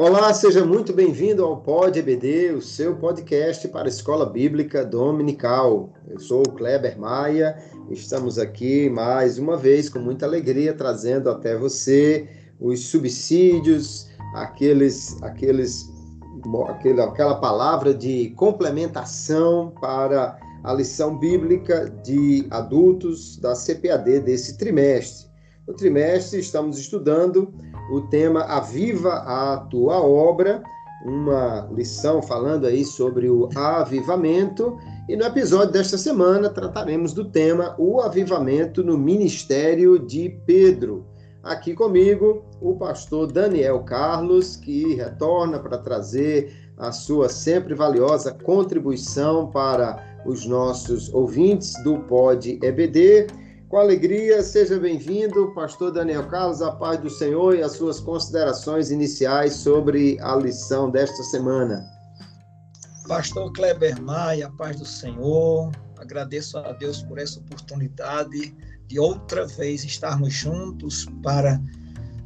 Olá, seja muito bem-vindo ao Pod EBD, o seu podcast para a Escola Bíblica Dominical. Eu sou o Kleber Maia, estamos aqui mais uma vez com muita alegria trazendo até você os subsídios, aqueles, aqueles, aquele, aquela palavra de complementação para a lição bíblica de adultos da CPAD desse trimestre. No trimestre estamos estudando o tema Aviva a tua obra, uma lição falando aí sobre o avivamento. E no episódio desta semana trataremos do tema O avivamento no ministério de Pedro. Aqui comigo o pastor Daniel Carlos, que retorna para trazer a sua sempre valiosa contribuição para os nossos ouvintes do Pod EBD com alegria, seja bem-vindo, pastor Daniel Carlos, a paz do Senhor e as suas considerações iniciais sobre a lição desta semana. Pastor Kleber Maia, a paz do Senhor, agradeço a Deus por essa oportunidade de outra vez estarmos juntos para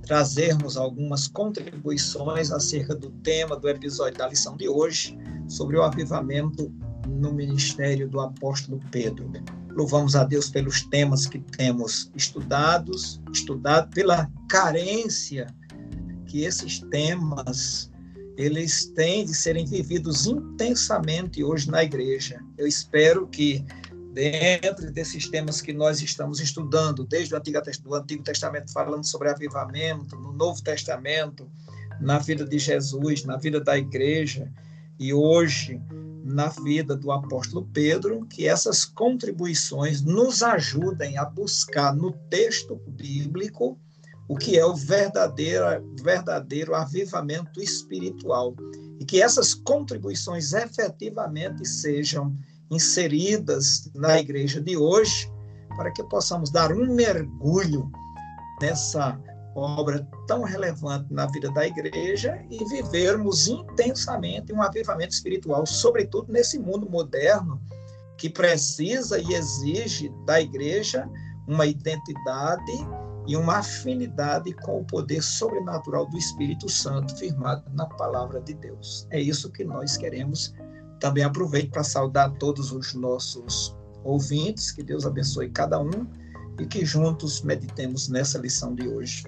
trazermos algumas contribuições acerca do tema do episódio da lição de hoje, sobre o avivamento no ministério do apóstolo Pedro. Louvamos a Deus pelos temas que temos estudados, estudado pela carência que esses temas eles têm de serem vividos intensamente hoje na igreja. Eu espero que dentro desses temas que nós estamos estudando, desde o Antigo, do Antigo Testamento falando sobre avivamento, no Novo Testamento, na vida de Jesus, na vida da igreja, e hoje na vida do apóstolo Pedro, que essas contribuições nos ajudem a buscar no texto bíblico o que é o verdadeiro, verdadeiro avivamento espiritual. E que essas contribuições efetivamente sejam inseridas na igreja de hoje, para que possamos dar um mergulho nessa obra tão relevante na vida da igreja e vivermos intensamente um avivamento espiritual, sobretudo nesse mundo moderno que precisa e exige da igreja uma identidade e uma afinidade com o poder sobrenatural do Espírito Santo firmado na palavra de Deus. É isso que nós queremos. Também aproveito para saudar todos os nossos ouvintes, que Deus abençoe cada um e que juntos meditemos nessa lição de hoje.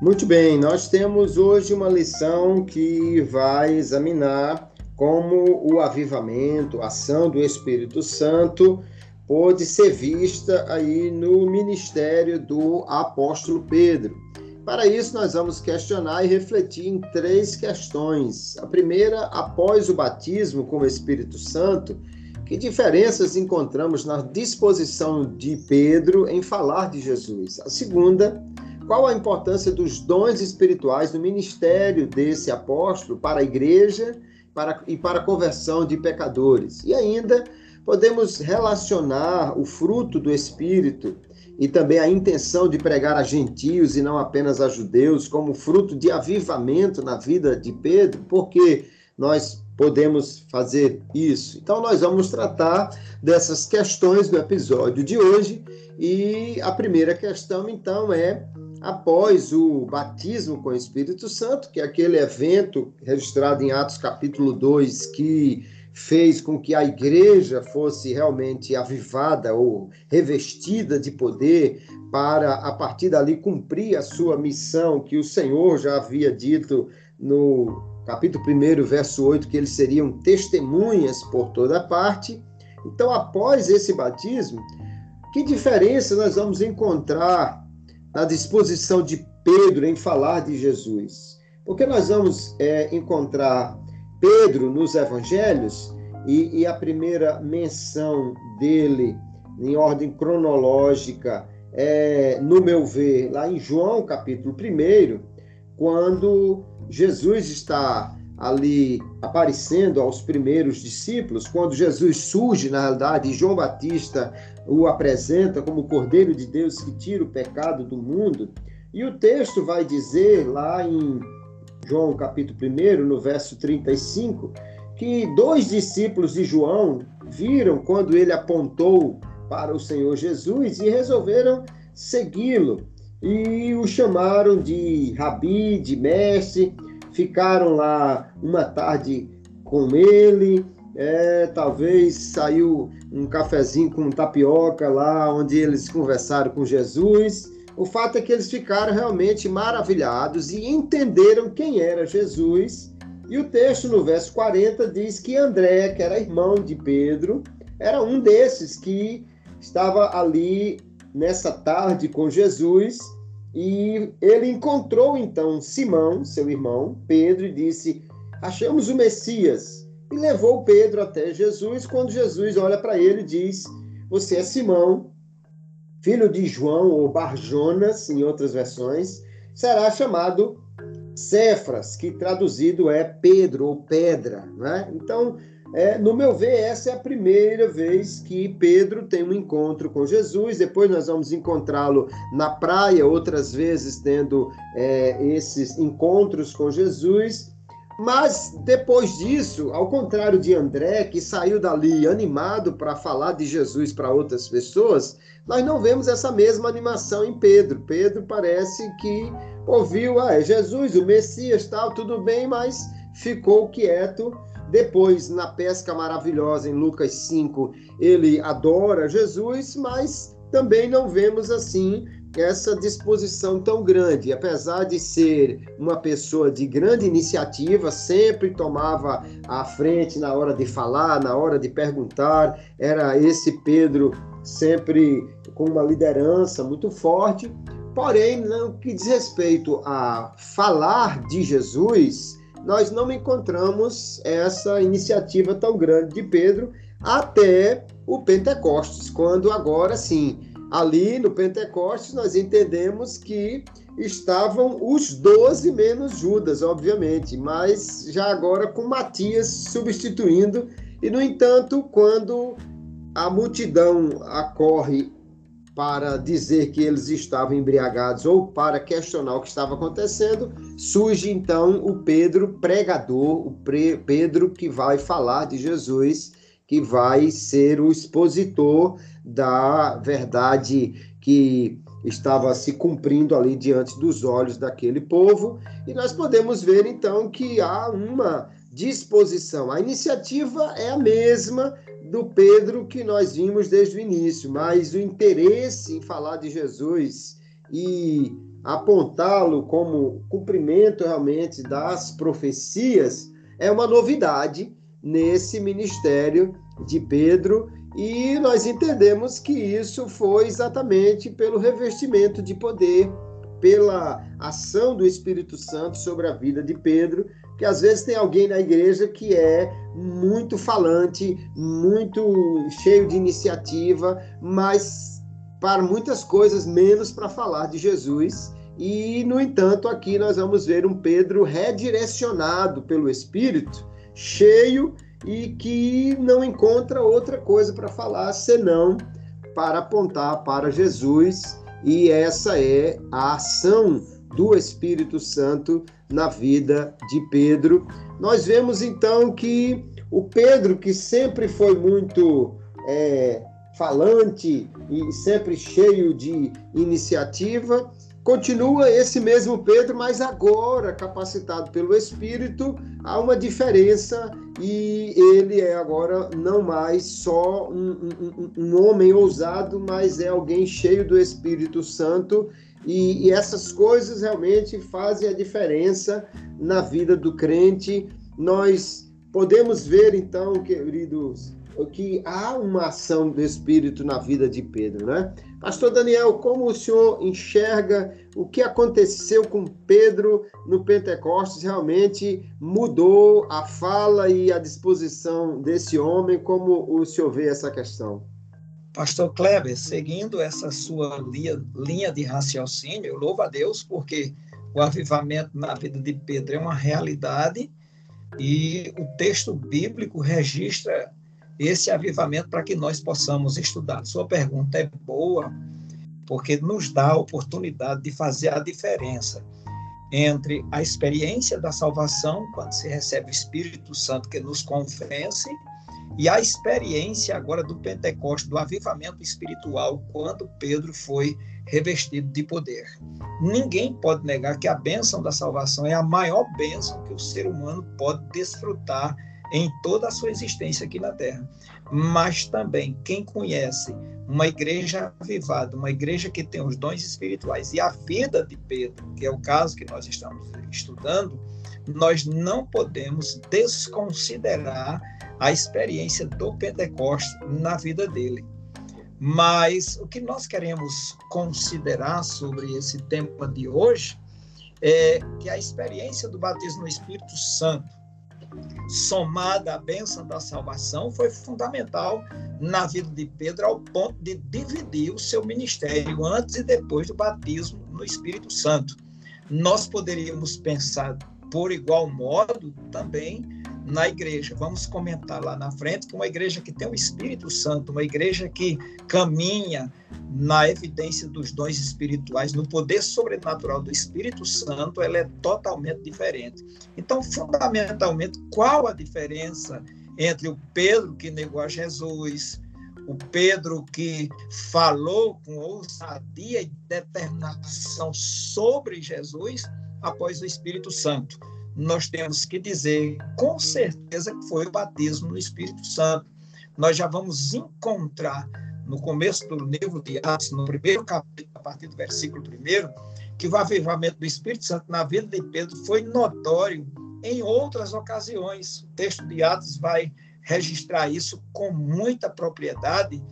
Muito bem, nós temos hoje uma lição que vai examinar como o avivamento, a ação do Espírito Santo pode ser vista aí no ministério do apóstolo Pedro. Para isso, nós vamos questionar e refletir em três questões. A primeira, após o batismo com o Espírito Santo, que diferenças encontramos na disposição de Pedro em falar de Jesus? A segunda, qual a importância dos dons espirituais no ministério desse apóstolo para a igreja para, e para a conversão de pecadores. E ainda podemos relacionar o fruto do Espírito e também a intenção de pregar a gentios e não apenas a judeus como fruto de avivamento na vida de Pedro, porque nós podemos fazer isso. Então, nós vamos tratar dessas questões no episódio de hoje. E a primeira questão, então, é após o batismo com o Espírito Santo, que é aquele evento registrado em Atos capítulo 2 que fez com que a igreja fosse realmente avivada ou revestida de poder para a partir dali cumprir a sua missão que o Senhor já havia dito no capítulo 1, verso 8, que eles seriam testemunhas por toda parte. Então, após esse batismo, que diferença nós vamos encontrar na disposição de Pedro em falar de Jesus. Porque nós vamos é, encontrar Pedro nos evangelhos e, e, a primeira menção dele em ordem cronológica é, no meu ver, lá em João capítulo 1, quando Jesus está ali aparecendo aos primeiros discípulos, quando Jesus surge, na realidade, e João Batista o apresenta como o Cordeiro de Deus que tira o pecado do mundo. E o texto vai dizer lá em João capítulo 1, no verso 35, que dois discípulos de João viram quando ele apontou para o Senhor Jesus e resolveram segui-lo. e o chamaram de rabi, de mestre, ficaram lá uma tarde com ele, é, talvez saiu um cafezinho com tapioca lá, onde eles conversaram com Jesus. O fato é que eles ficaram realmente maravilhados e entenderam quem era Jesus. E o texto no verso 40 diz que André, que era irmão de Pedro, era um desses que estava ali nessa tarde com Jesus e ele encontrou então Simão, seu irmão, Pedro, e disse: Achamos o Messias. E levou Pedro até Jesus. Quando Jesus olha para ele e diz: Você é Simão, filho de João, ou Barjonas, em outras versões, será chamado Cefras, que traduzido é Pedro ou Pedra. Né? Então, é, no meu ver, essa é a primeira vez que Pedro tem um encontro com Jesus. Depois nós vamos encontrá-lo na praia, outras vezes tendo é, esses encontros com Jesus. Mas depois disso, ao contrário de André, que saiu dali animado para falar de Jesus para outras pessoas, nós não vemos essa mesma animação em Pedro. Pedro parece que ouviu, ah, é Jesus, o Messias, tal, tudo bem, mas ficou quieto depois, na pesca maravilhosa em Lucas 5, ele adora Jesus, mas também não vemos assim essa disposição tão grande. Apesar de ser uma pessoa de grande iniciativa, sempre tomava a frente na hora de falar, na hora de perguntar, era esse Pedro sempre com uma liderança muito forte. Porém, no que diz respeito a falar de Jesus, nós não encontramos essa iniciativa tão grande de Pedro até o Pentecostes, quando agora sim, ali no Pentecostes, nós entendemos que estavam os doze menos Judas, obviamente, mas já agora com Matias substituindo. E, no entanto, quando a multidão acorre para dizer que eles estavam embriagados ou para questionar o que estava acontecendo, surge então o Pedro pregador, o Pedro que vai falar de Jesus, que vai ser o expositor da verdade que estava se cumprindo ali diante dos olhos daquele povo, e nós podemos ver então que há uma disposição. A iniciativa é a mesma do Pedro que nós vimos desde o início, mas o interesse em falar de Jesus e apontá-lo como cumprimento realmente das profecias é uma novidade nesse ministério de Pedro e nós entendemos que isso foi exatamente pelo revestimento de poder, pela ação do Espírito Santo sobre a vida de Pedro que às vezes tem alguém na igreja que é muito falante, muito cheio de iniciativa, mas para muitas coisas menos para falar de Jesus. E, no entanto, aqui nós vamos ver um Pedro redirecionado pelo Espírito, cheio e que não encontra outra coisa para falar senão para apontar para Jesus, e essa é a ação do Espírito Santo na vida de Pedro. Nós vemos então que o Pedro, que sempre foi muito é, falante e sempre cheio de iniciativa, continua esse mesmo Pedro, mas agora capacitado pelo Espírito, há uma diferença e ele é agora não mais só um, um, um homem ousado, mas é alguém cheio do Espírito Santo e, e, essas coisas realmente fazem a diferença na vida do crente. Nós podemos ver, então, queridos, que há uma ação do Espírito na vida de Pedro, né? Pastor Daniel, como o senhor enxerga o que aconteceu com Pedro no Pentecostes? Realmente mudou a fala e a disposição desse homem? Como o senhor vê essa questão? Pastor Kleber, seguindo essa sua linha, de raciocínio, eu louvo a Deus porque o avivamento na vida de Pedro é uma realidade e o texto bíblico registra esse avivamento para que nós possamos estudar. Sua pergunta é boa, porque nos dá a oportunidade de fazer a diferença entre a experiência da salvação, quando se recebe o Espírito Santo que nos convence, e a experiência agora do Pentecoste, do avivamento espiritual, quando Pedro foi revestido de poder. Ninguém pode negar que a bênção da salvação é a maior bênção que o ser humano pode desfrutar em toda a sua existência aqui na Terra. Mas também quem conhece uma igreja avivada, uma igreja que tem os dons espirituais e a vida de Pedro, que é o caso que nós estamos estudando, nós não podemos desconsiderar a experiência do Pentecostes na vida dele. Mas o que nós queremos considerar sobre esse tema de hoje é que a experiência do batismo no Espírito Santo somada à bênção da salvação, foi fundamental na vida de Pedro, ao ponto de dividir o seu ministério antes e depois do batismo no Espírito Santo. Nós poderíamos pensar por igual modo também na igreja. Vamos comentar lá na frente que uma igreja que tem o Espírito Santo, uma igreja que caminha na evidência dos dons espirituais, no poder sobrenatural do Espírito Santo, ela é totalmente diferente. Então, fundamentalmente, qual a diferença entre o Pedro que negou a Jesus, o Pedro que falou com ousadia e determinação sobre Jesus após o Espírito Santo? Nós temos que dizer com certeza que foi o batismo no Espírito Santo. Nós já vamos encontrar no começo do livro de Atos, no primeiro capítulo, a partir do versículo primeiro, que o avivamento do Espírito Santo na vida de Pedro foi notório em outras ocasiões. O texto de Atos vai registrar isso com muita propriedade,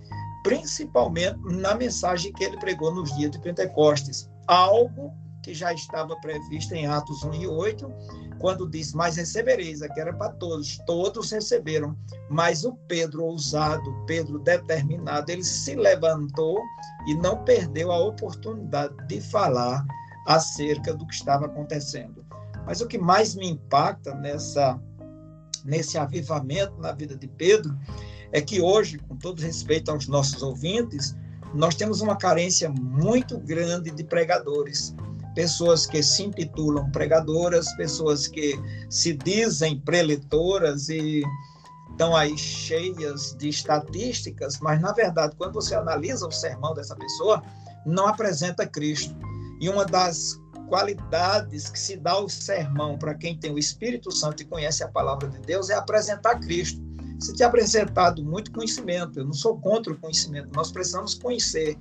principalmente na mensagem que ele pregou nos dias de Pentecostes. Algo que já estava previsto em Atos 1 e 8, quando diz, mas recebereis, que era para todos, todos receberam, mas o Pedro ousado, Pedro determinado, ele se levantou e não perdeu a oportunidade de falar acerca do que estava acontecendo. Mas o que mais me impacta nessa nesse avivamento na vida de Pedro é que hoje, com todo respeito aos nossos ouvintes, nós temos uma carência muito grande de pregadores pessoas que se intitulam pregadoras, pessoas que se dizem preletoras e estão aí cheias de estatísticas, mas na verdade, quando você analisa o sermão dessa pessoa, não apresenta Cristo. E uma das qualidades que se dá ao sermão para quem tem o Espírito Santo e conhece a palavra de Deus é apresentar Cristo. Se te apresentado muito conhecimento, eu não sou contra o conhecimento, nós precisamos conhecer,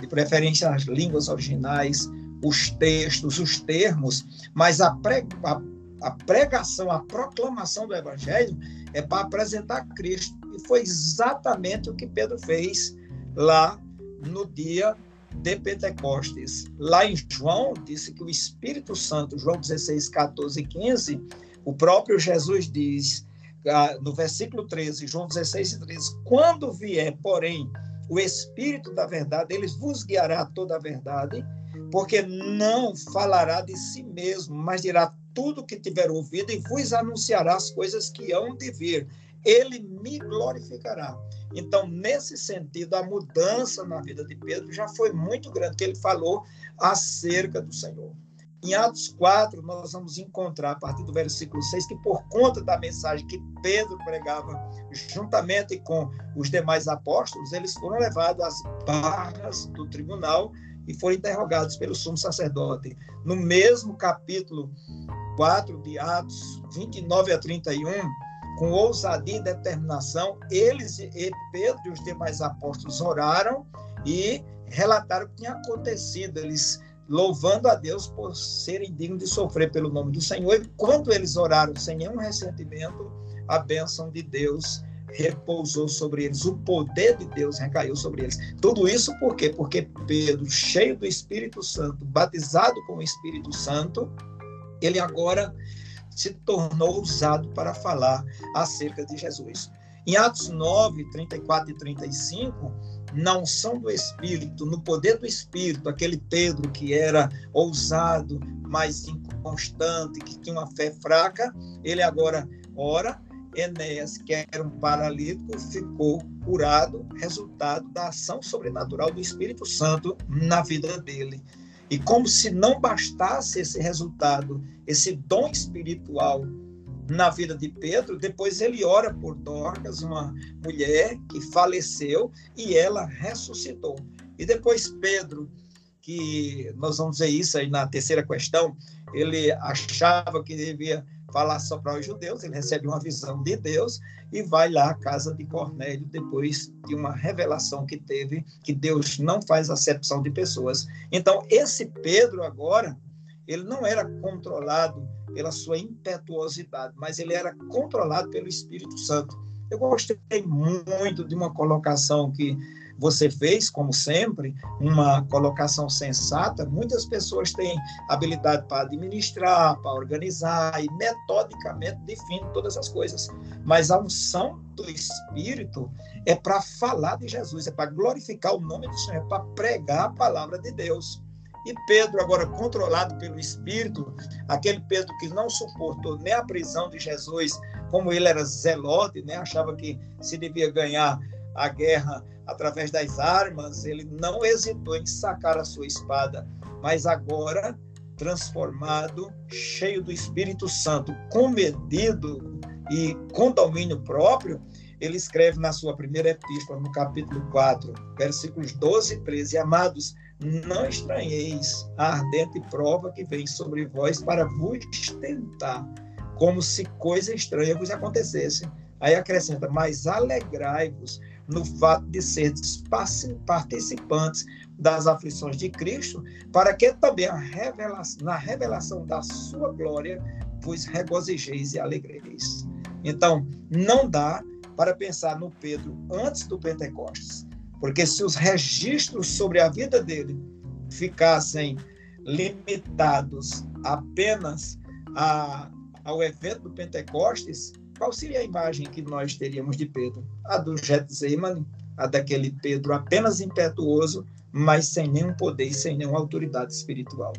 de preferência as línguas originais, os textos, os termos, mas a, pre, a, a pregação, a proclamação do Evangelho é para apresentar Cristo. E foi exatamente o que Pedro fez lá no dia de Pentecostes. Lá em João, disse que o Espírito Santo, João 16, 14 e 15, o próprio Jesus diz, ah, no versículo 13, João 16 e 13, quando vier, porém, o Espírito da verdade, ele vos guiará toda a verdade, porque não falará de si mesmo, mas dirá tudo o que tiver ouvido e vos anunciará as coisas que hão de vir. Ele me glorificará. Então, nesse sentido, a mudança na vida de Pedro já foi muito grande, que ele falou acerca do Senhor. Em Atos 4, nós vamos encontrar, a partir do versículo 6, que por conta da mensagem que Pedro pregava, juntamente com os demais apóstolos, eles foram levados às barras do tribunal e foram interrogados pelo sumo sacerdote. No mesmo capítulo 4 de Atos, 29 a 31, com ousadia e determinação, eles, e Pedro e os demais apóstolos oraram e relataram o que tinha acontecido. Eles louvando a Deus por serem dignos de sofrer pelo nome do Senhor. E quando eles oraram sem nenhum ressentimento, a bênção de Deus repousou sobre eles, o poder de Deus recaiu sobre eles. Tudo isso por quê? Porque Pedro, cheio do Espírito Santo, batizado com o Espírito Santo, ele agora se tornou usado para falar acerca de Jesus. Em Atos 9, 34 e 35, na unção do Espírito, no poder do Espírito, aquele Pedro que era ousado, mas inconstante, que tinha uma fé fraca, ele agora ora Enéas, que era um paralítico, ficou curado, resultado da ação sobrenatural do Espírito Santo na vida dele. E como se não bastasse esse resultado, esse dom espiritual na vida de Pedro, depois ele ora por Dorcas, uma mulher que faleceu e ela ressuscitou. E depois Pedro, que nós vamos ver isso aí na terceira questão, ele achava que devia falar só para os judeus, ele recebe uma visão de Deus e vai lá à casa de Cornélio depois de uma revelação que teve que Deus não faz acepção de pessoas. Então, esse Pedro agora, ele não era controlado pela sua impetuosidade, mas ele era controlado pelo Espírito Santo. Eu gostei muito de uma colocação que você fez, como sempre, uma colocação sensata. Muitas pessoas têm habilidade para administrar, para organizar e metodicamente definem todas as coisas. Mas a unção do Espírito é para falar de Jesus, é para glorificar o nome do Senhor, é para pregar a palavra de Deus. E Pedro, agora controlado pelo Espírito, aquele Pedro que não suportou nem a prisão de Jesus, como ele era zelote, né? achava que se devia ganhar a guerra através das armas, ele não hesitou em sacar a sua espada, mas agora, transformado, cheio do Espírito Santo, comedido e com domínio próprio, ele escreve na sua primeira epístola, no capítulo 4, versículos 12 e 13: Amados, não estranheis a ardente prova que vem sobre vós para vos tentar, como se coisa estranha vos acontecesse. Aí acrescenta: Mas alegrai-vos no fato de ser participantes das aflições de Cristo, para que também revelação, na revelação da sua glória vos regozijeis e alegreis. Então, não dá para pensar no Pedro antes do Pentecostes, porque se os registros sobre a vida dele ficassem limitados apenas a, ao evento do Pentecostes, qual seria a imagem que nós teríamos de Pedro? A do Getsemane, a daquele Pedro apenas impetuoso, mas sem nenhum poder e sem nenhuma autoridade espiritual.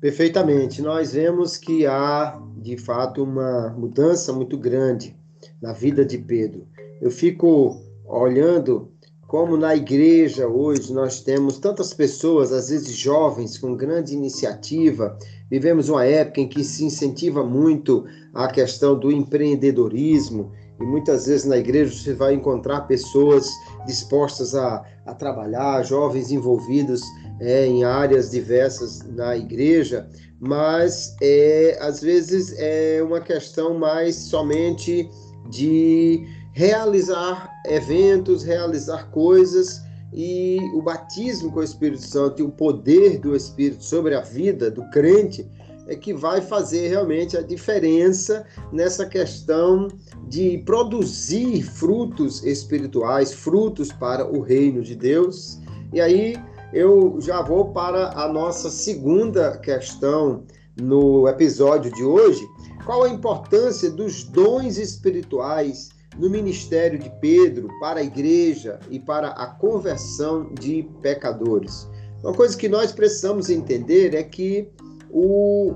Perfeitamente. Nós vemos que há, de fato, uma mudança muito grande na vida de Pedro. Eu fico olhando como na igreja hoje nós temos tantas pessoas, às vezes jovens, com grande iniciativa. Vivemos uma época em que se incentiva muito a questão do empreendedorismo, e muitas vezes na igreja você vai encontrar pessoas dispostas a, a trabalhar, jovens envolvidos é, em áreas diversas na igreja, mas é, às vezes é uma questão mais somente de realizar eventos, realizar coisas e o batismo com o Espírito Santo e o poder do Espírito sobre a vida do crente é que vai fazer realmente a diferença nessa questão de produzir frutos espirituais, frutos para o reino de Deus. E aí eu já vou para a nossa segunda questão no episódio de hoje. Qual a importância dos dons espirituais no ministério de Pedro para a igreja e para a conversão de pecadores. Uma coisa que nós precisamos entender é que o,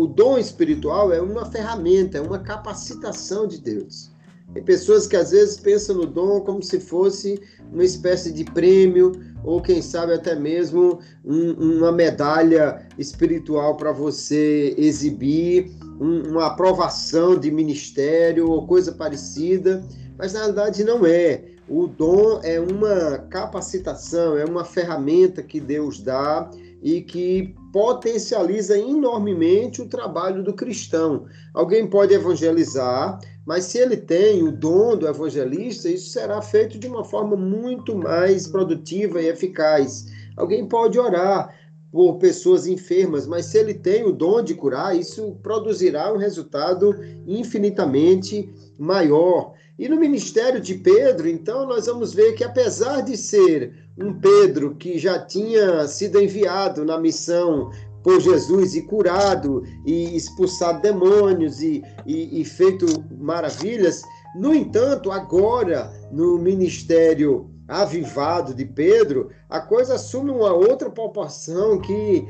o dom espiritual é uma ferramenta, é uma capacitação de Deus. Tem pessoas que às vezes pensam no dom como se fosse uma espécie de prêmio, ou quem sabe até mesmo um, uma medalha espiritual para você exibir, um, uma aprovação de ministério ou coisa parecida, mas na verdade não é. O dom é uma capacitação, é uma ferramenta que Deus dá e que potencializa enormemente o trabalho do cristão. Alguém pode evangelizar, mas se ele tem o dom do evangelista, isso será feito de uma forma muito mais produtiva e eficaz. Alguém pode orar por pessoas enfermas, mas se ele tem o dom de curar, isso produzirá um resultado infinitamente maior. E no ministério de Pedro, então, nós vamos ver que apesar de ser um Pedro que já tinha sido enviado na missão por Jesus e curado e expulsado demônios e, e, e feito maravilhas. No entanto, agora, no ministério avivado de Pedro, a coisa assume uma outra proporção que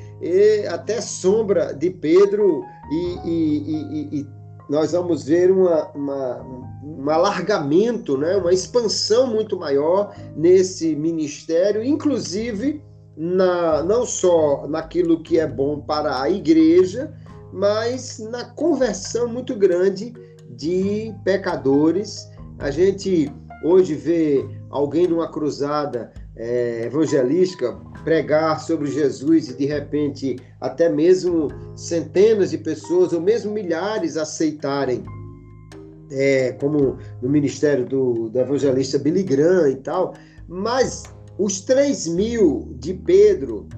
até sombra de Pedro e, e, e nós vamos ver uma, uma, um alargamento, né? uma expansão muito maior nesse ministério, inclusive na, não só naquilo que é bom para a igreja, mas na conversão muito grande de pecadores. A gente hoje vê alguém numa cruzada é, evangelística, pregar sobre Jesus e de repente até mesmo centenas de pessoas ou mesmo milhares aceitarem, é, como no ministério do, do evangelista Billy Graham e tal, mas os 3 mil de Pedro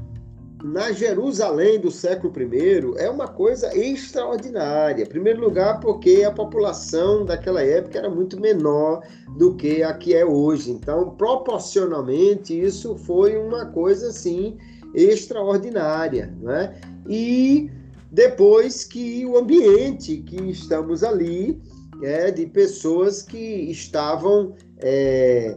na Jerusalém do século I é uma coisa extraordinária. Em primeiro lugar, porque a população daquela época era muito menor do que a que é hoje. Então, proporcionalmente, isso foi uma coisa assim extraordinária. Né? E depois que o ambiente que estamos ali é de pessoas que estavam. É,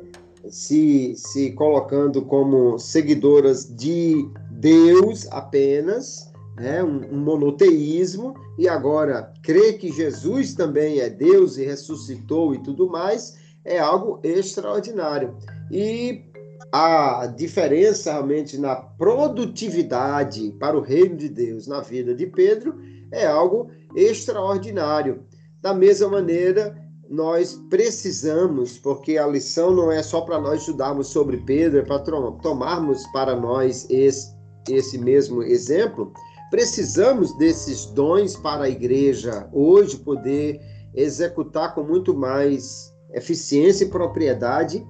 se, se colocando como seguidoras de Deus apenas, né, um, um monoteísmo, e agora crer que Jesus também é Deus e ressuscitou e tudo mais, é algo extraordinário. E a diferença realmente na produtividade para o reino de Deus na vida de Pedro é algo extraordinário. Da mesma maneira, nós precisamos, porque a lição não é só para nós estudarmos sobre Pedro, é para tomarmos para nós esse esse mesmo exemplo, precisamos desses dons para a igreja hoje poder executar com muito mais eficiência e propriedade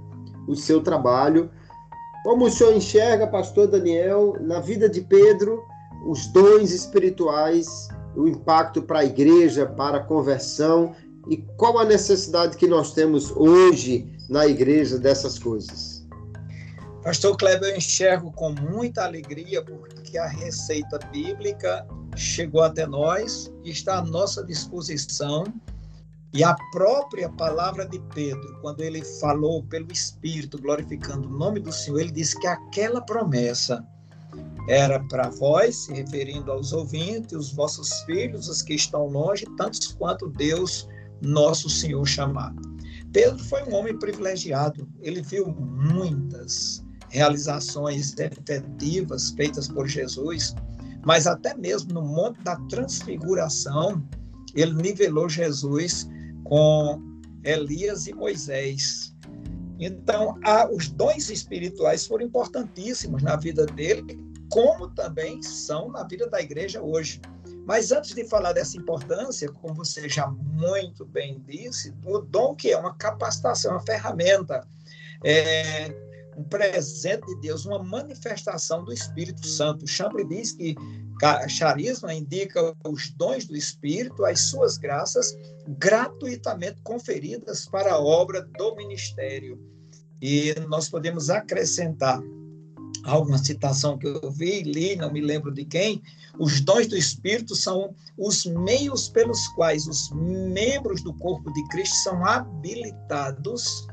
o seu trabalho. Como o senhor enxerga, pastor Daniel, na vida de Pedro, os dons espirituais, o impacto para a igreja, para a conversão e qual a necessidade que nós temos hoje na igreja dessas coisas? Pastor Kleber, eu enxergo com muita alegria porque a receita bíblica chegou até nós e está à nossa disposição. E a própria palavra de Pedro, quando ele falou pelo Espírito, glorificando o nome do Senhor, ele disse que aquela promessa era para vós, se referindo aos ouvintes, os vossos filhos, os que estão longe, tantos quanto Deus, nosso Senhor, chamar. Pedro foi um homem privilegiado, ele viu muitas realizações efetivas feitas por Jesus, mas até mesmo no Monte da Transfiguração, ele nivelou Jesus com Elias e Moisés. Então, os dons espirituais foram importantíssimos na vida dele, como também são na vida da igreja hoje. Mas antes de falar dessa importância, como você já muito bem disse, o dom que é uma capacitação, uma ferramenta é, um presente de Deus, uma manifestação do Espírito Santo. Champlin diz que charisma indica os dons do Espírito, as suas graças gratuitamente conferidas para a obra do ministério. E nós podemos acrescentar alguma citação que eu vi, li, não me lembro de quem, os dons do Espírito são os meios pelos quais os membros do corpo de Cristo são habilitados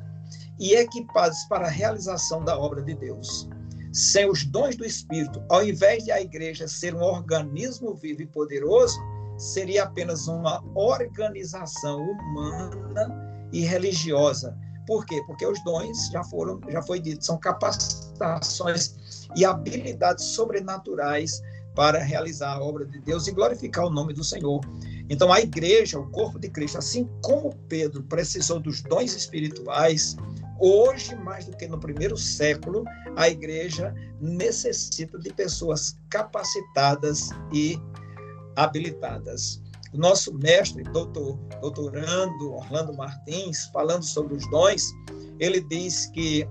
e equipados para a realização da obra de Deus. Sem os dons do Espírito, ao invés de a igreja ser um organismo vivo e poderoso, seria apenas uma organização humana e religiosa. Por quê? Porque os dons já foram, já foi dito, são capacitações e habilidades sobrenaturais para realizar a obra de Deus e glorificar o nome do Senhor. Então, a igreja, o corpo de Cristo, assim como Pedro precisou dos dons espirituais, Hoje, mais do que no primeiro século, a igreja necessita de pessoas capacitadas e habilitadas. O nosso mestre, doutor, doutorando Orlando Martins, falando sobre os dons, ele diz que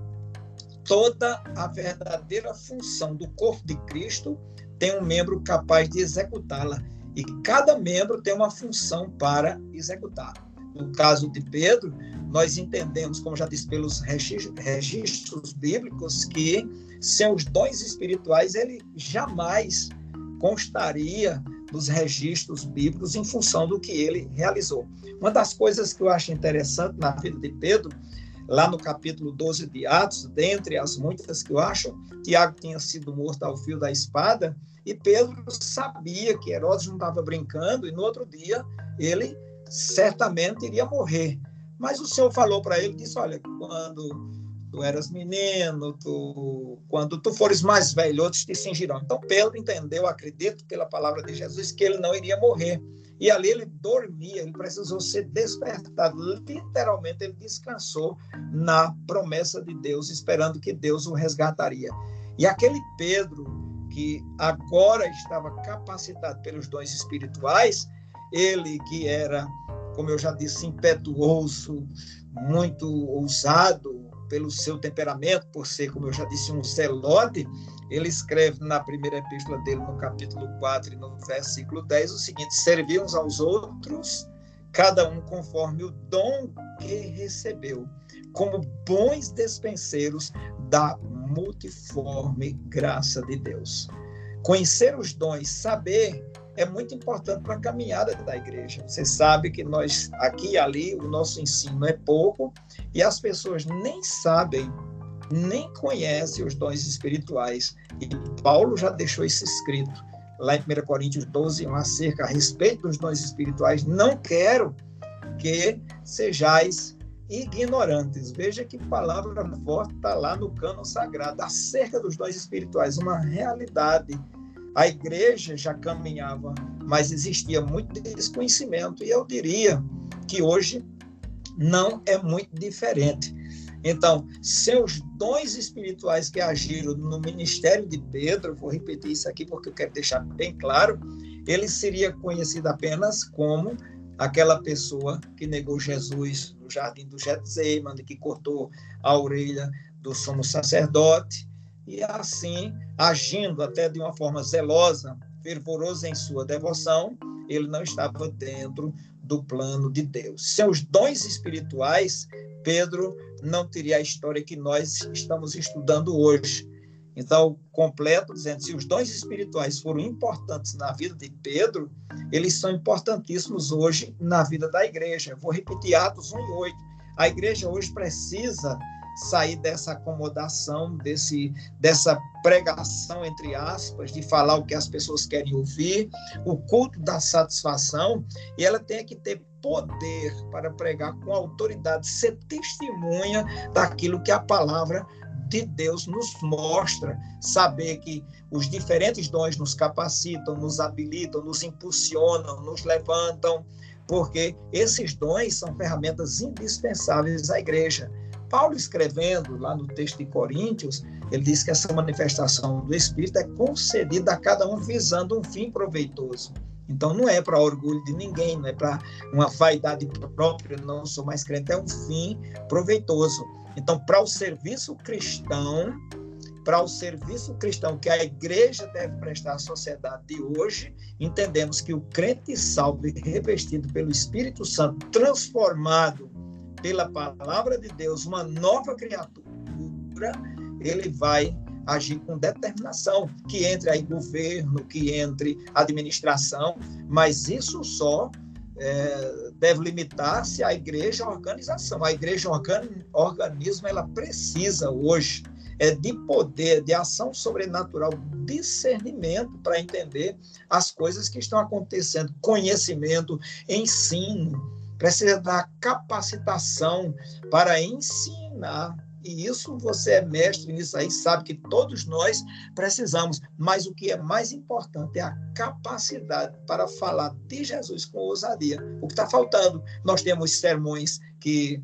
toda a verdadeira função do corpo de Cristo tem um membro capaz de executá-la e cada membro tem uma função para executar. No caso de Pedro, nós entendemos, como já disse pelos registros bíblicos, que sem os dons espirituais ele jamais constaria nos registros bíblicos em função do que ele realizou. Uma das coisas que eu acho interessante na vida de Pedro, lá no capítulo 12 de Atos, dentre as muitas que eu acho, Tiago tinha sido morto ao fio da espada, e Pedro sabia que Herodes não estava brincando, e no outro dia ele certamente iria morrer. Mas o Senhor falou para ele, disse, olha, quando tu eras menino, tu, quando tu fores mais velho, outros te cingirão. Então Pedro entendeu, acredito pela palavra de Jesus, que ele não iria morrer. E ali ele dormia, ele precisou ser despertado. Literalmente, ele descansou na promessa de Deus, esperando que Deus o resgataria. E aquele Pedro, que agora estava capacitado pelos dons espirituais, ele que era, como eu já disse, impetuoso, muito ousado pelo seu temperamento, por ser, como eu já disse, um zelote, ele escreve na primeira epístola dele, no capítulo 4 e no versículo 10, o seguinte: servir uns aos outros, cada um conforme o dom que recebeu, como bons despenseiros da multiforme graça de Deus. Conhecer os dons, saber é muito importante para a caminhada da igreja. Você sabe que nós, aqui e ali, o nosso ensino é pouco e as pessoas nem sabem, nem conhecem os dons espirituais. E Paulo já deixou isso escrito lá em 1 Coríntios 12, 1, acerca a respeito dos dons espirituais. Não quero que sejais ignorantes. Veja que palavra forte está lá no cano sagrado, acerca dos dons espirituais, uma realidade a igreja já caminhava, mas existia muito desconhecimento. E eu diria que hoje não é muito diferente. Então, seus dons espirituais que agiram no ministério de Pedro, vou repetir isso aqui porque eu quero deixar bem claro, ele seria conhecido apenas como aquela pessoa que negou Jesus no jardim do Getsemane, que cortou a orelha do sumo sacerdote, e assim, agindo até de uma forma zelosa, fervorosa em sua devoção, ele não estava dentro do plano de Deus. Seus dons espirituais, Pedro não teria a história que nós estamos estudando hoje. Então, completo, dizendo, se os dons espirituais foram importantes na vida de Pedro, eles são importantíssimos hoje na vida da igreja. vou repetir Atos 1 e 8. A igreja hoje precisa sair dessa acomodação, desse, dessa pregação, entre aspas, de falar o que as pessoas querem ouvir, o culto da satisfação, e ela tem que ter poder para pregar com autoridade, ser testemunha daquilo que a palavra de Deus nos mostra, saber que os diferentes dons nos capacitam, nos habilitam, nos impulsionam, nos levantam, porque esses dons são ferramentas indispensáveis à igreja. Paulo escrevendo lá no texto de Coríntios, ele diz que essa manifestação do Espírito é concedida a cada um visando um fim proveitoso. Então não é para orgulho de ninguém, não é para uma vaidade própria, não sou mais crente, é um fim proveitoso. Então, para o serviço cristão, para o serviço cristão que a igreja deve prestar à sociedade de hoje, entendemos que o crente salvo e revestido pelo Espírito Santo, transformado pela palavra de Deus, uma nova criatura, ele vai agir com determinação, que entre aí governo, que entre administração, mas isso só é, deve limitar-se à igreja à organização. A igreja organismo, ela precisa hoje é de poder, de ação sobrenatural, discernimento para entender as coisas que estão acontecendo, conhecimento, ensino, precisa da capacitação para ensinar. E isso você é mestre nisso aí, sabe que todos nós precisamos. Mas o que é mais importante é a capacidade para falar de Jesus com ousadia. O que está faltando? Nós temos sermões que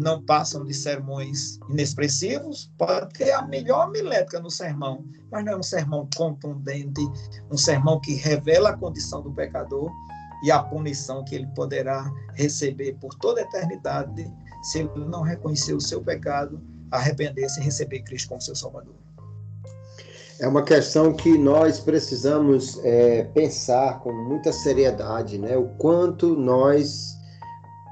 não passam de sermões inexpressivos, pode ter a melhor milética no sermão, mas não é um sermão contundente, um sermão que revela a condição do pecador e a punição que ele poderá receber por toda a eternidade se ele não reconhecer o seu pecado, arrepender-se e receber Cristo como seu Salvador. É uma questão que nós precisamos é, pensar com muita seriedade, né? O quanto nós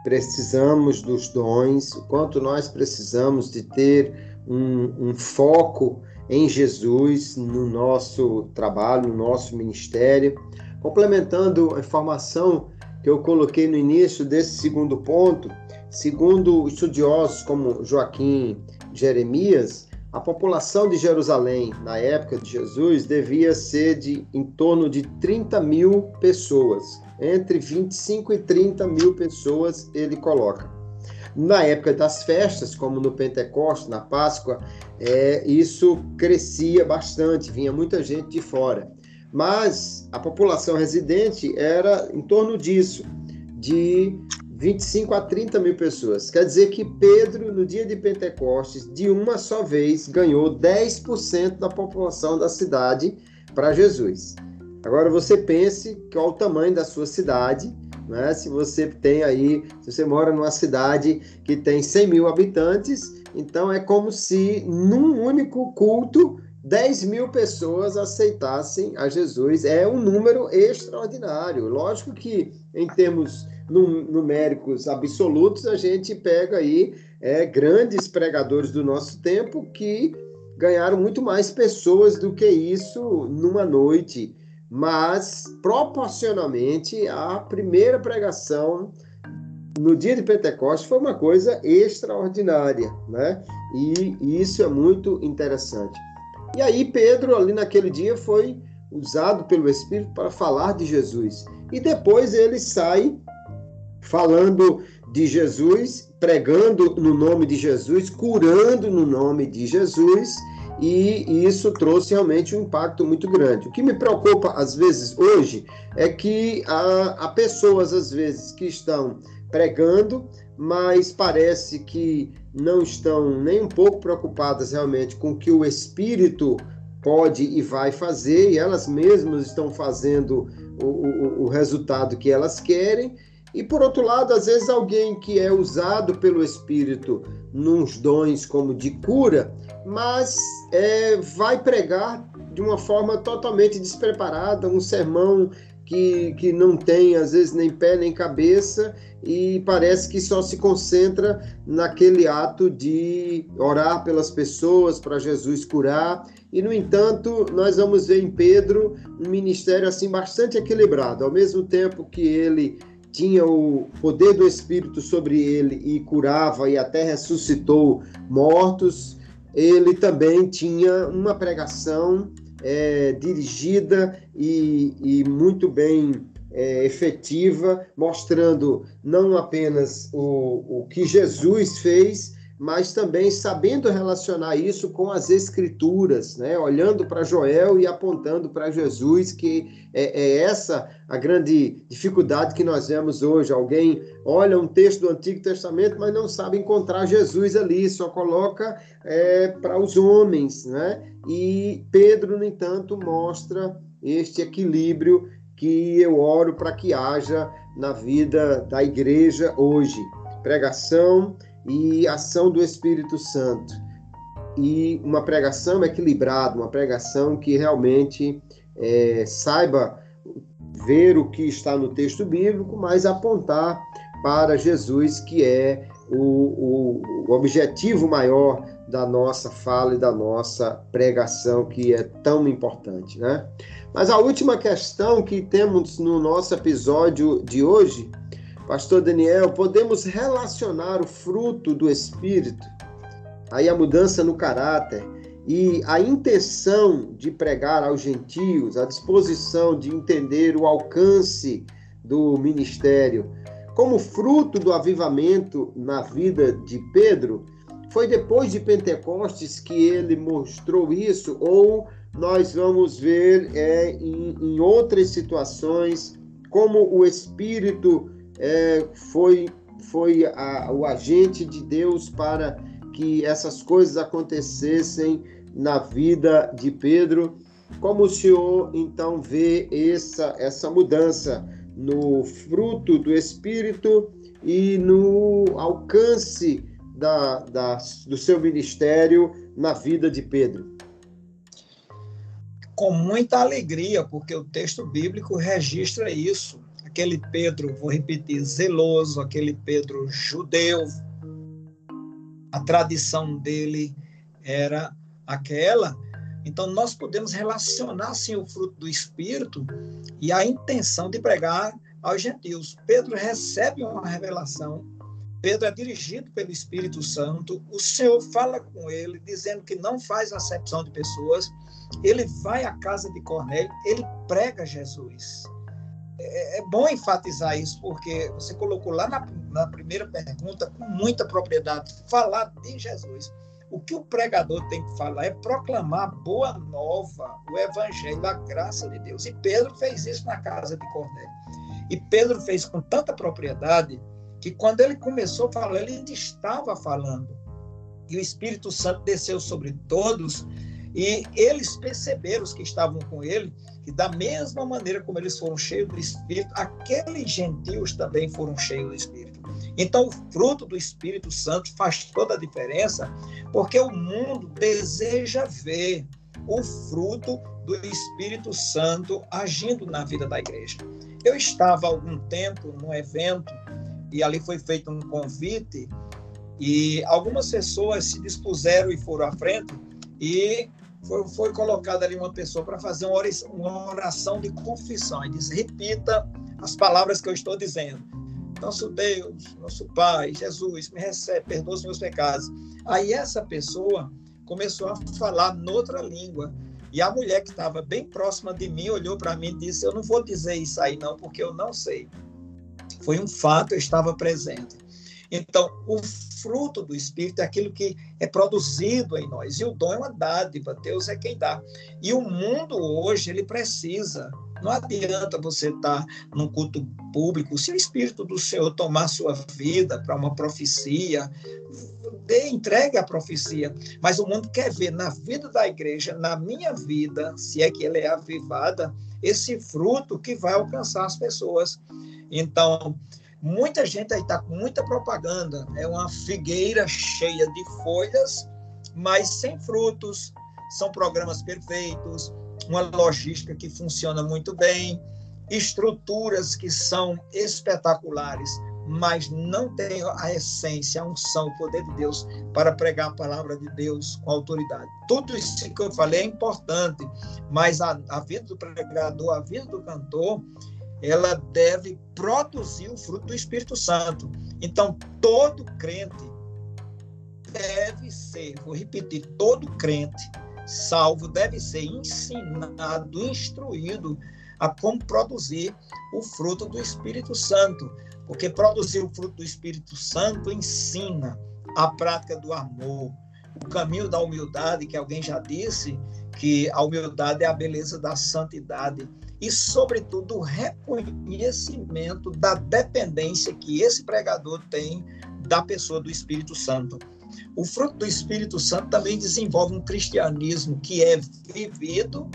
precisamos dos dons, o quanto nós precisamos de ter um, um foco em Jesus no nosso trabalho, no nosso ministério, Complementando a informação que eu coloquei no início desse segundo ponto, segundo estudiosos como Joaquim Jeremias, a população de Jerusalém na época de Jesus devia ser de em torno de 30 mil pessoas. Entre 25 e 30 mil pessoas ele coloca. Na época das festas, como no Pentecostes, na Páscoa, é, isso crescia bastante, vinha muita gente de fora. Mas a população residente era em torno disso, de 25 a 30 mil pessoas. Quer dizer que Pedro, no dia de Pentecostes, de uma só vez, ganhou 10% da população da cidade para Jesus. Agora você pense qual o tamanho da sua cidade, né? Se você tem aí, se você mora numa cidade que tem 100 mil habitantes, então é como se num único culto 10 mil pessoas aceitassem a Jesus. É um número extraordinário. Lógico que em termos numéricos absolutos, a gente pega aí é, grandes pregadores do nosso tempo que ganharam muito mais pessoas do que isso numa noite mas proporcionalmente a primeira pregação no dia de Pentecostes foi uma coisa extraordinária, né? E isso é muito interessante. E aí Pedro ali naquele dia foi usado pelo Espírito para falar de Jesus. E depois ele sai falando de Jesus, pregando no nome de Jesus, curando no nome de Jesus e isso trouxe realmente um impacto muito grande. O que me preocupa às vezes hoje é que há, há pessoas às vezes que estão pregando, mas parece que não estão nem um pouco preocupadas realmente com o que o Espírito pode e vai fazer, e elas mesmas estão fazendo o, o, o resultado que elas querem, e por outro lado, às vezes alguém que é usado pelo Espírito nos dons como de cura, mas é, vai pregar de uma forma totalmente despreparada, um sermão que, que não tem, às vezes, nem pé nem cabeça, e parece que só se concentra naquele ato de orar pelas pessoas, para Jesus curar. E, no entanto, nós vamos ver em Pedro um ministério assim bastante equilibrado. Ao mesmo tempo que ele tinha o poder do Espírito sobre ele e curava e até ressuscitou mortos, ele também tinha uma pregação é, dirigida e, e, muito bem é, efetiva, mostrando não apenas o, o que Jesus fez, mas também sabendo relacionar isso com as escrituras, né? olhando para Joel e apontando para Jesus, que é, é, essa a grande dificuldade que nós vemos hoje. Alguém olha um texto do Antigo Testamento, mas não sabe encontrar Jesus ali, só coloca é, para os homens. Né? E Pedro, no entanto, mostra este equilíbrio que eu oro para que haja na vida da igreja hoje. Pregação e ação do Espírito Santo. E uma pregação equilibrada, uma pregação que realmente é, saiba ver o que está no texto bíblico, mas apontar para Jesus, que é o, o, objetivo maior da nossa fala e da nossa pregação, que é tão importante, né? Mas a última questão que temos no nosso episódio de hoje Pastor Daniel, podemos relacionar o fruto do Espírito, aí a mudança no caráter e a intenção de pregar aos gentios, a disposição de entender o alcance do ministério, como fruto do avivamento na vida de Pedro, foi depois de Pentecostes que ele mostrou isso, ou nós vamos ver é, em, em outras situações como o Espírito é, foi, foi a, o agente de Deus para que essas coisas acontecessem na vida de Pedro. Como o senhor então vê essa, essa mudança no fruto do Espírito e no alcance da, da, do seu ministério na vida de Pedro? Com muita alegria, porque o texto bíblico registra isso aquele Pedro, vou repetir, zeloso, aquele Pedro judeu, a tradição dele era aquela. Então, nós podemos relacionar sim o fruto do Espírito e a intenção de pregar aos gentios. Pedro recebe uma revelação, Pedro é dirigido pelo Espírito Santo, o Senhor fala com ele, dizendo que não faz acepção de pessoas. Ele vai à casa de Cornélio, ele prega Jesus. É, é, bom enfatizar isso, porque você colocou lá na, na primeira pergunta, com muita propriedade, falar de Jesus. O que o pregador tem que falar é proclamar a boa nova, o evangelho, a graça de Deus. E Pedro fez isso na casa de Cornélio. E Pedro fez com tanta propriedade que quando ele começou a falar, ele estava falando. E o Espírito Santo desceu sobre todos e eles perceberam, os que estavam com ele, que da mesma maneira como eles foram cheios do Espírito, aqueles gentios também foram cheios do Espírito. Então, o fruto do Espírito Santo faz toda a diferença, porque o mundo deseja ver o fruto do Espírito Santo agindo na vida da igreja. Eu estava há algum tempo num evento e ali foi feito um convite e algumas pessoas se dispuseram e foram à frente e foi, foi colocada ali uma pessoa para fazer uma oração, de confissão. E disse: repita as palavras que eu estou dizendo. Nosso Deus, nosso Pai, Jesus, me recebe, perdoa os meus pecados. Aí essa pessoa começou a falar noutra língua. E a mulher que estava bem próxima de mim olhou para mim e disse: Eu não vou dizer isso aí, não, porque eu não sei. Foi um fato, eu estava presente. Então, o fruto do Espírito é aquilo que é produzido em nós. E o dom é uma dádiva, Deus é quem dá. E o mundo hoje, ele precisa. Não adianta você estar num culto público, se o Espírito do Senhor tomar sua vida para uma profecia, dê entregue a profecia. Mas o mundo quer ver na vida da igreja, na minha vida, se é que ela é avivada, esse fruto que vai alcançar as pessoas. Então, Muita gente aí está com muita propaganda. É uma figueira cheia de folhas, mas sem frutos. São programas perfeitos, uma logística que funciona muito bem, estruturas que são espetaculares, mas não tem a essência, a unção, o poder de Deus para pregar a palavra de Deus com autoridade. Tudo isso que eu falei é importante, mas a, a vida do pregador, a vida do cantor, ela deve produzir o fruto do Espírito Santo. Então, todo crente deve ser, vou repetir, todo crente salvo deve ser ensinado, instruído a como produzir o fruto do Espírito Santo, porque produzir o fruto do Espírito Santo ensina a prática do amor, o caminho da humildade, que alguém já disse que a humildade é a beleza da santidade e, sobretudo, o reconhecimento da dependência que esse pregador tem da pessoa do Espírito Santo. O fruto do Espírito Santo também desenvolve um cristianismo que é vivido,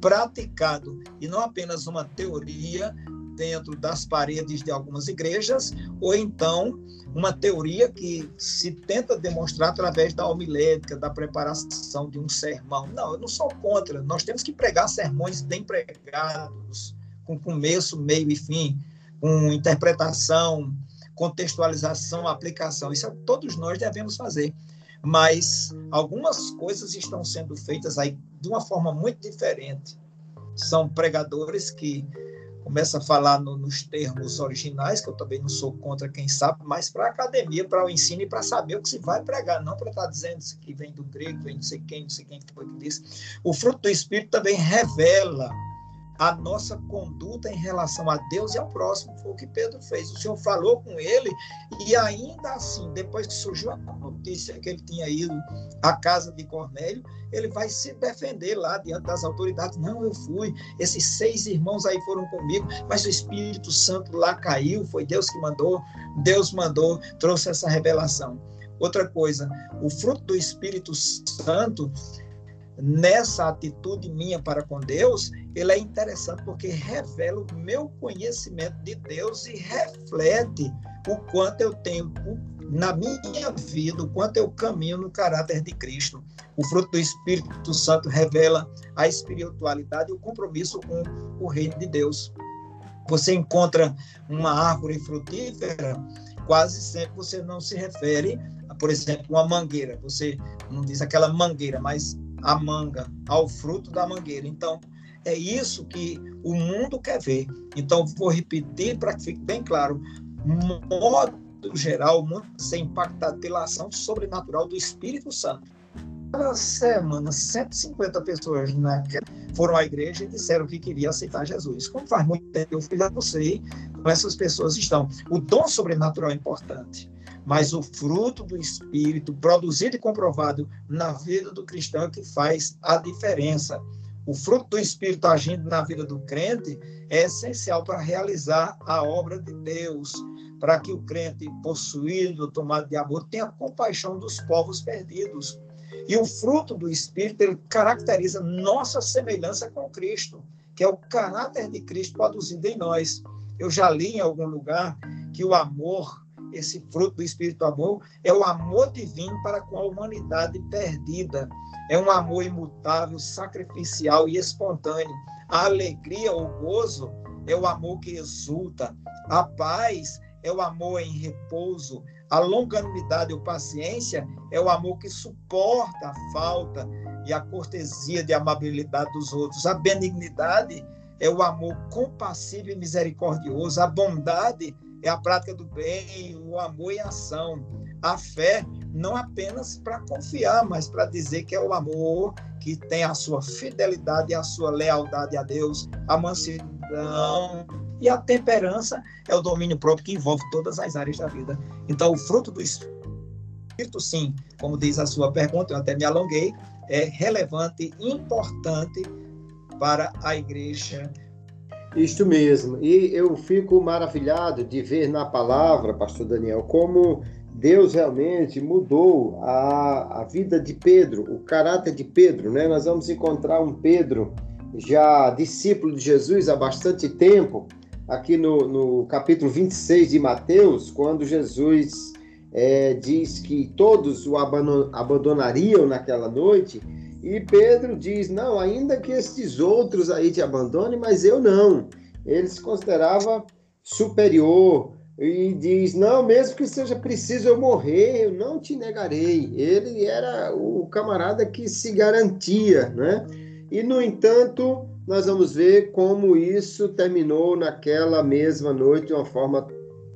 praticado, e não apenas uma teoria dentro das paredes de algumas igrejas, ou então uma teoria que se tenta demonstrar através da homilética, da preparação de um sermão. Não, eu não sou contra. Nós temos que pregar sermões bem pregados, com começo, meio e fim, com interpretação, contextualização, aplicação. Isso é todos nós devemos fazer. Mas algumas coisas estão sendo feitas aí de uma forma muito diferente. São pregadores que começa a falar no, nos termos originais, que eu também não sou contra quem sabe, mas para a academia, para o ensino e para saber o que se vai pregar, não para estar tá dizendo que vem do grego, vem não sei quem, não sei quem foi que disse. O fruto do Espírito também revela a nossa conduta em relação a Deus e ao próximo. Foi o que Pedro fez. O Senhor falou com ele e ainda assim, depois que surgiu a notícia que ele tinha ido à casa de Cornélio, ele vai se defender lá diante das autoridades. Não, eu fui. Esses seis irmãos aí foram comigo, mas o Espírito Santo lá caiu. Foi Deus que mandou. Deus mandou, trouxe essa revelação. Outra coisa, o fruto do Espírito Santo nessa atitude minha para com Deus, ele é interessante porque revela o meu conhecimento de Deus e reflete o quanto eu tenho na minha vida, o quanto eu caminho no caráter de Cristo. O fruto do Espírito Santo revela a espiritualidade e o compromisso com o reino de Deus. Você encontra uma árvore frutífera, quase sempre você não se refere, a, por exemplo, uma mangueira. Você não diz aquela mangueira, mas a manga, ao fruto da mangueira. Então, é isso que o mundo quer ver. Então, vou repetir para que fique bem claro: modo geral, o mundo ser impactado pela ação sobrenatural do Espírito Santo. semana, 150 pessoas na, foram à igreja e disseram que queriam aceitar Jesus. Como faz muito tempo, eu já não sei como essas pessoas estão. O dom sobrenatural é importante, mas o fruto do Espírito, produzido e comprovado na vida do cristão, é que faz a diferença. O fruto do Espírito agindo na vida do crente é essencial para realizar a obra de Deus, para que o crente, possuído, tomado de amor, tenha compaixão dos povos perdidos e o fruto do Espírito ele caracteriza nossa semelhança com Cristo, que é o caráter de Cristo produzido em nós. Eu já li em algum lugar que o amor, esse fruto do Espírito amor, é o amor divino para com a humanidade perdida. É um amor imutável, sacrificial e espontâneo. A alegria, o gozo, é o amor que exulta. A paz é o amor em repouso. A longanimidade ou paciência é o amor que suporta a falta e a cortesia de amabilidade dos outros. A benignidade é o amor compassivo e misericordioso. A bondade é a prática do bem, o amor em ação. A fé, não apenas para confiar, mas para dizer que é o amor que tem a sua fidelidade e a sua lealdade a Deus, a mansidão, e a temperança é o domínio próprio que envolve todas as áreas da vida. Então, o fruto do Espírito, sim, como diz a sua pergunta, eu até me alonguei, é relevante, importante para a igreja. Isto mesmo. E eu fico maravilhado de ver na palavra, pastor Daniel, como Deus realmente mudou a, a vida de Pedro, o caráter de Pedro, né? Nós vamos encontrar um Pedro já discípulo de Jesus há bastante tempo, aqui no, no capítulo 26 de Mateus, quando Jesus é, diz que todos o abandonariam naquela noite, e Pedro diz: Não, ainda que estes outros aí te abandonem, mas eu não. Ele se considerava superior e diz: Não, mesmo que seja preciso eu morrer, eu não te negarei. Ele era o camarada que se garantia, né? E, no entanto, nós vamos ver como isso terminou naquela mesma noite de uma forma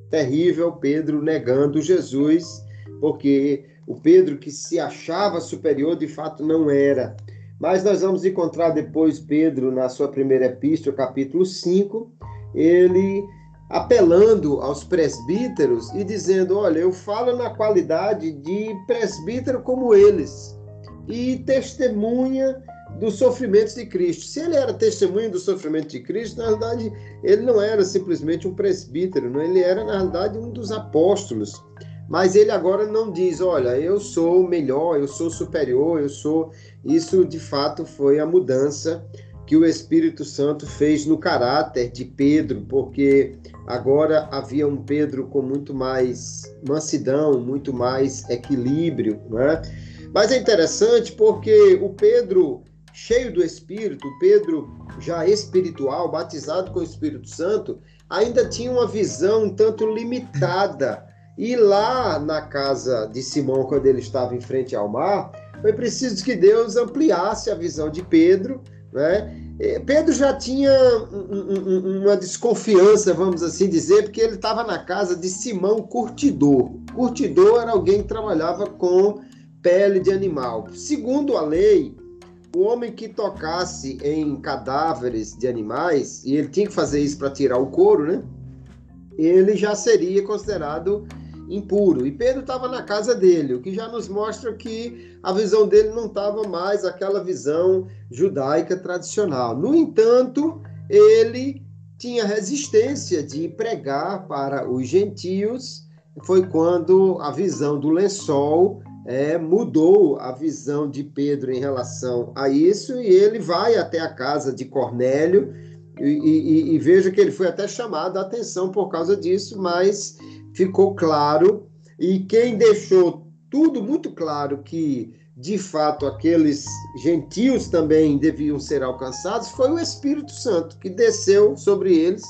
terrível, Pedro negando Jesus, porque o Pedro que se achava superior de fato não era. Mas nós vamos encontrar depois Pedro na sua primeira epístola, capítulo 5, ele apelando aos presbíteros e dizendo: Olha, eu falo na qualidade de presbítero como eles, e testemunha dos sofrimentos de Cristo. Se ele era testemunho do sofrimento de Cristo, na verdade, ele não era simplesmente um presbítero, não? ele era, na verdade, um dos apóstolos. Mas ele agora não diz, olha, eu sou melhor, eu sou superior, eu sou. Isso, de fato, foi a mudança que o Espírito Santo fez no caráter de Pedro, porque agora havia um Pedro com muito mais mansidão, muito mais equilíbrio, né? Mas é interessante porque o Pedro cheio do Espírito, Pedro, já espiritual, batizado com o Espírito Santo, ainda tinha uma visão um tanto limitada. E lá na casa de Simão, quando ele estava em frente ao mar, foi preciso que Deus ampliasse a visão de Pedro, né? Pedro já tinha uma desconfiança, vamos assim dizer, porque ele estava na casa de Simão Curtidor. Curtidor era alguém que trabalhava com pele de animal. Segundo a lei, o homem que tocasse em cadáveres de animais, e ele tinha que fazer isso para tirar o couro, né? Ele já seria considerado impuro. E Pedro estava na casa dele, o que já nos mostra que a visão dele não estava mais aquela visão judaica tradicional. No entanto, ele tinha resistência de pregar para os gentios. Foi quando a visão do lençol é, mudou a visão de Pedro em relação a isso e ele vai até a casa de Cornélio e, e, e, veja que ele foi até chamado a atenção por causa disso, mas ficou claro e quem deixou tudo muito claro que de fato aqueles gentios também deviam ser alcançados foi o Espírito Santo que desceu sobre eles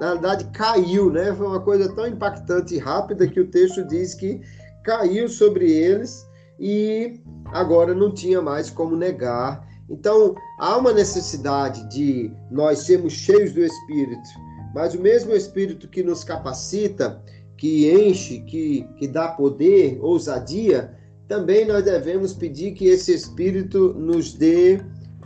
na verdade caiu, né? Foi uma coisa tão impactante e rápida que o texto diz que caiu sobre eles e agora não tinha mais como negar. Então, há uma necessidade de nós sermos cheios do Espírito, mas o mesmo Espírito que nos capacita, que enche, que, que dá poder, ousadia, também nós devemos pedir que esse Espírito nos dê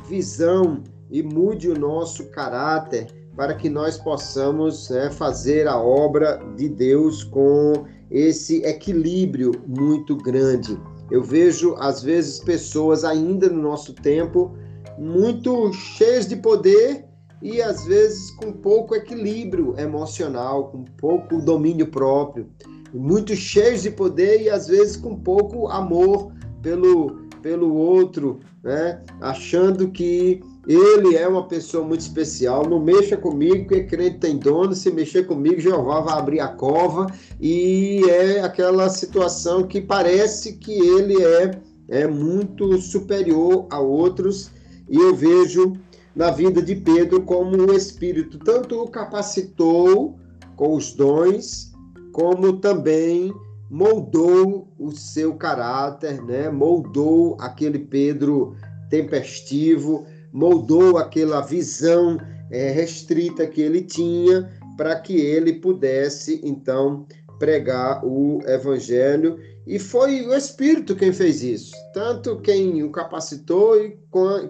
visão e mude o nosso caráter para que nós possamos né, fazer a obra de Deus com esse equilíbrio muito grande. Eu vejo, às vezes, pessoas ainda no nosso tempo muito cheias de poder e, às vezes, com pouco equilíbrio emocional, com pouco domínio próprio, muito cheios de poder e, às vezes, com pouco amor pelo, pelo outro, né? achando que ele é uma pessoa muito especial. Não mexa comigo, que crente tem dono. Se mexer comigo, Jeová vai abrir a cova. E é aquela situação que parece que ele é, é muito superior a outros. E eu vejo na vida de Pedro como o Espírito. Tanto o capacitou com os dons, como também moldou o seu caráter, né? moldou aquele Pedro tempestivo moldou aquela visão é, restrita que ele tinha para que ele pudesse então pregar o evangelho. E foi o Espírito quem fez isso, tanto quem o capacitou e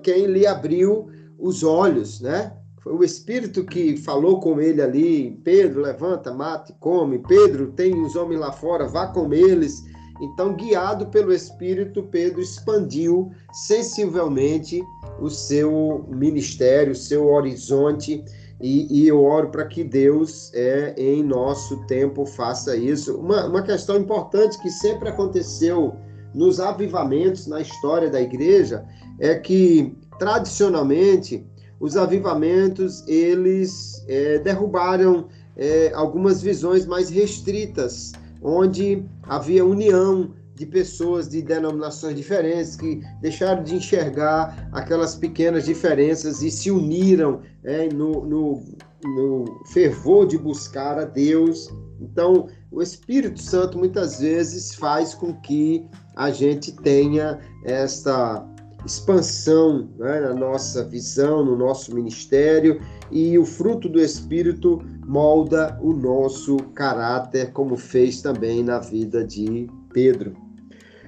quem lhe abriu os olhos, né? Foi o Espírito que falou com ele ali: Pedro, levanta, mate, come. Pedro, tem os homens lá fora, vá com eles. Então, guiado pelo Espírito, Pedro expandiu sensivelmente o seu ministério, o seu horizonte, e, e eu oro para que Deus, é, em nosso tempo, faça isso. Uma, uma questão importante que sempre aconteceu nos avivamentos na história da igreja é que, tradicionalmente, os avivamentos eles é, derrubaram é, algumas visões mais restritas, onde havia união de pessoas de denominações diferentes que deixaram de enxergar aquelas pequenas diferenças e se uniram é, no, no, no fervor de buscar a Deus. Então, o Espírito Santo muitas vezes faz com que a gente tenha esta expansão né, na nossa visão, no nosso ministério, e o fruto do Espírito molda o nosso caráter, como fez também na vida de Pedro.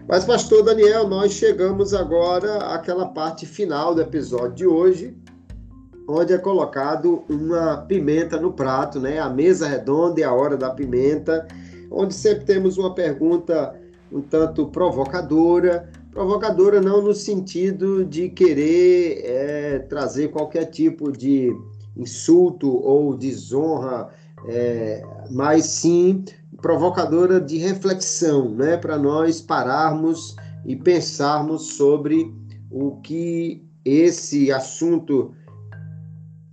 Mas, pastor Daniel, nós chegamos agora àquela parte final do episódio de hoje, onde é colocado uma pimenta no prato, né? A mesa redonda e a hora da pimenta, onde sempre temos uma pergunta um tanto provocadora, provocadora não no sentido de querer é, trazer qualquer tipo de insulto ou desonra, é, mas sim provocadora de reflexão, né, para nós pararmos e pensarmos sobre o que esse assunto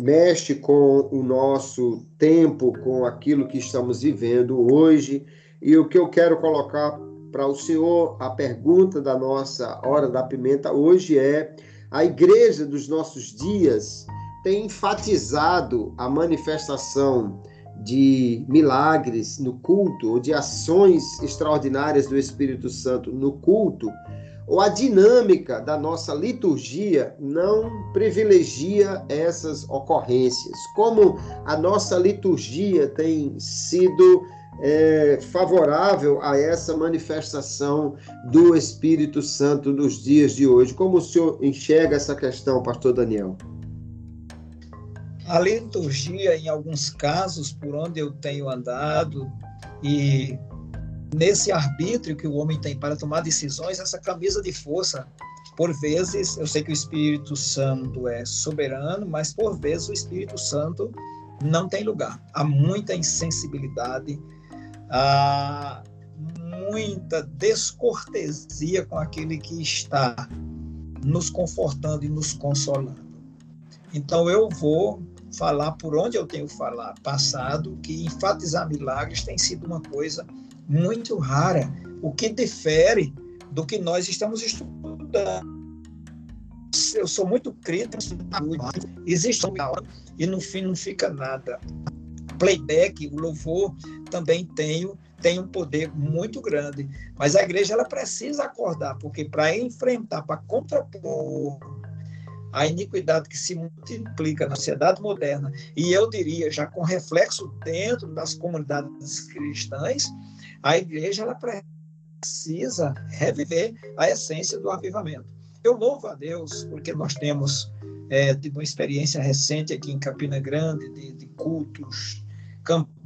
mexe com o nosso tempo, com aquilo que estamos vivendo hoje. E o que eu quero colocar para o senhor, a pergunta da nossa Hora da Pimenta hoje é: a igreja dos nossos dias tem enfatizado a manifestação de milagres no culto, ou de ações extraordinárias do Espírito Santo no culto, ou a dinâmica da nossa liturgia não privilegia essas ocorrências. Como a nossa liturgia tem sido é, favorável a essa manifestação do Espírito Santo nos dias de hoje? Como o senhor enxerga essa questão, Pastor Daniel? A liturgia, em alguns casos, por onde eu tenho andado, e nesse arbítrio que o homem tem para tomar decisões, essa camisa de força, por vezes, eu sei que o Espírito Santo é soberano, mas por vezes o Espírito Santo não tem lugar. Há muita insensibilidade, muita descortesia com aquele que está nos confortando e nos consolando. Então eu vou falar por onde eu tenho falar, passado, que enfatizar milagres tem sido uma coisa muito rara, o que difere do que nós estamos estudando. Eu sou muito crítico, existe e no fim não fica nada. Playback, o louvor também tem, tem um poder muito grande, mas a igreja ela precisa acordar, porque para enfrentar, para contrapor a iniquidade que se multiplica na sociedade moderna, e eu diria já com reflexo dentro das comunidades cristãs, a igreja ela precisa reviver a essência do avivamento. Eu louvo a Deus porque nós temos é, tido uma experiência recente aqui em Campina Grande de, de cultos, campanhas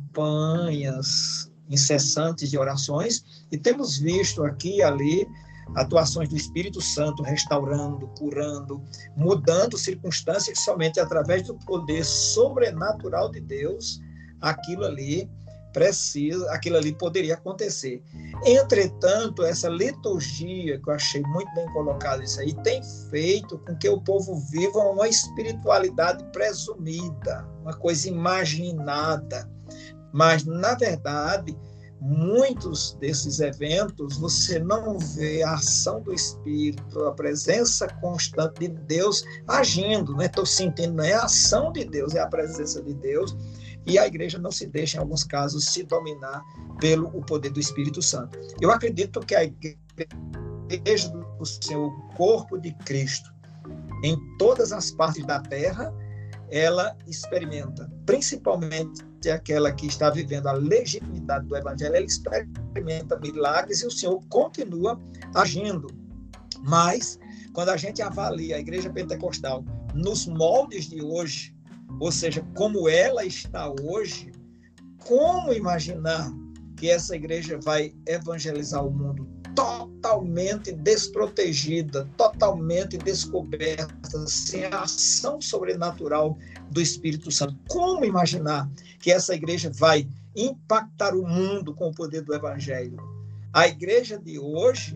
incessantes de orações e temos visto aqui e ali atuações do Espírito Santo restaurando, curando, mudando circunstâncias somente através do poder sobrenatural de Deus aquilo ali precisa, aquilo ali poderia acontecer. Entretanto, essa liturgia que eu achei muito bem colocado isso aí tem feito com que o povo viva uma espiritualidade presumida, uma coisa imaginada. Mas na verdade, muitos desses eventos você não vê a ação do Espírito, a presença constante de Deus agindo, né? Estou sentindo, não é a ação de Deus, é a presença de Deus. E a igreja não se deixa, em alguns casos, se dominar pelo o poder do Espírito Santo. Eu acredito que a igreja do Senhor, o corpo de Cristo, em todas as partes da terra, ela experimenta, principalmente aquela que está vivendo a legitimidade do Evangelho, ela experimenta milagres e o Senhor continua agindo. Mas, quando a gente avalia a igreja pentecostal nos moldes de hoje, ou seja, como ela está hoje, como imaginar que essa igreja vai evangelizar o mundo totalmente desprotegida, totalmente descoberta, sem a ação sobrenatural do Espírito Santo. Como imaginar que essa igreja vai impactar o mundo com o poder do Evangelho? A igreja de hoje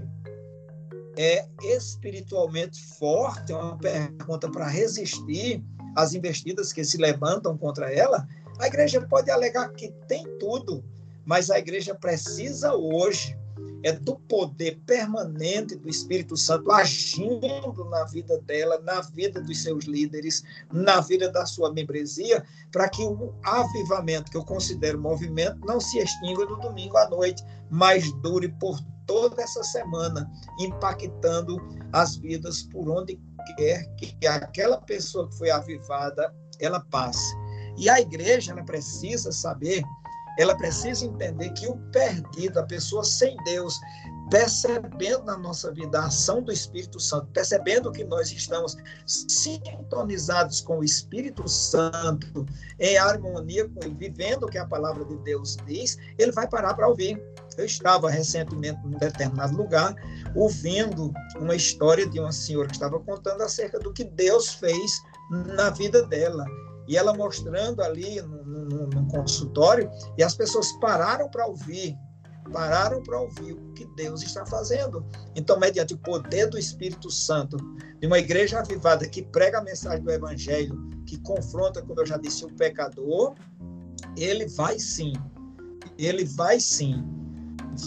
é espiritualmente forte, é uma pergunta para resistir às investidas que se levantam contra ela. A igreja pode alegar que tem tudo, mas a igreja precisa hoje é do poder permanente do Espírito Santo agindo na vida dela, na vida dos seus líderes, na vida da sua membresia, para que o avivamento, que eu considero movimento, não se extinga no domingo à noite, mas dure por toda essa semana, impactando as vidas por onde quer que aquela pessoa que foi avivada ela passe. E a igreja ela precisa saber ela precisa entender que o perdido, a pessoa sem Deus, percebendo na nossa vida a ação do Espírito Santo, percebendo que nós estamos sintonizados com o Espírito Santo, em harmonia com ele, vivendo o que a palavra de Deus diz, ele vai parar para ouvir. Eu estava recentemente em um determinado lugar ouvindo uma história de uma senhora que estava contando acerca do que Deus fez na vida dela e ela mostrando ali no, no, no consultório, e as pessoas pararam para ouvir, pararam para ouvir o que Deus está fazendo. Então, mediante o poder do Espírito Santo, de uma igreja avivada que prega a mensagem do Evangelho, que confronta, como eu já disse, o pecador, ele vai sim, ele vai sim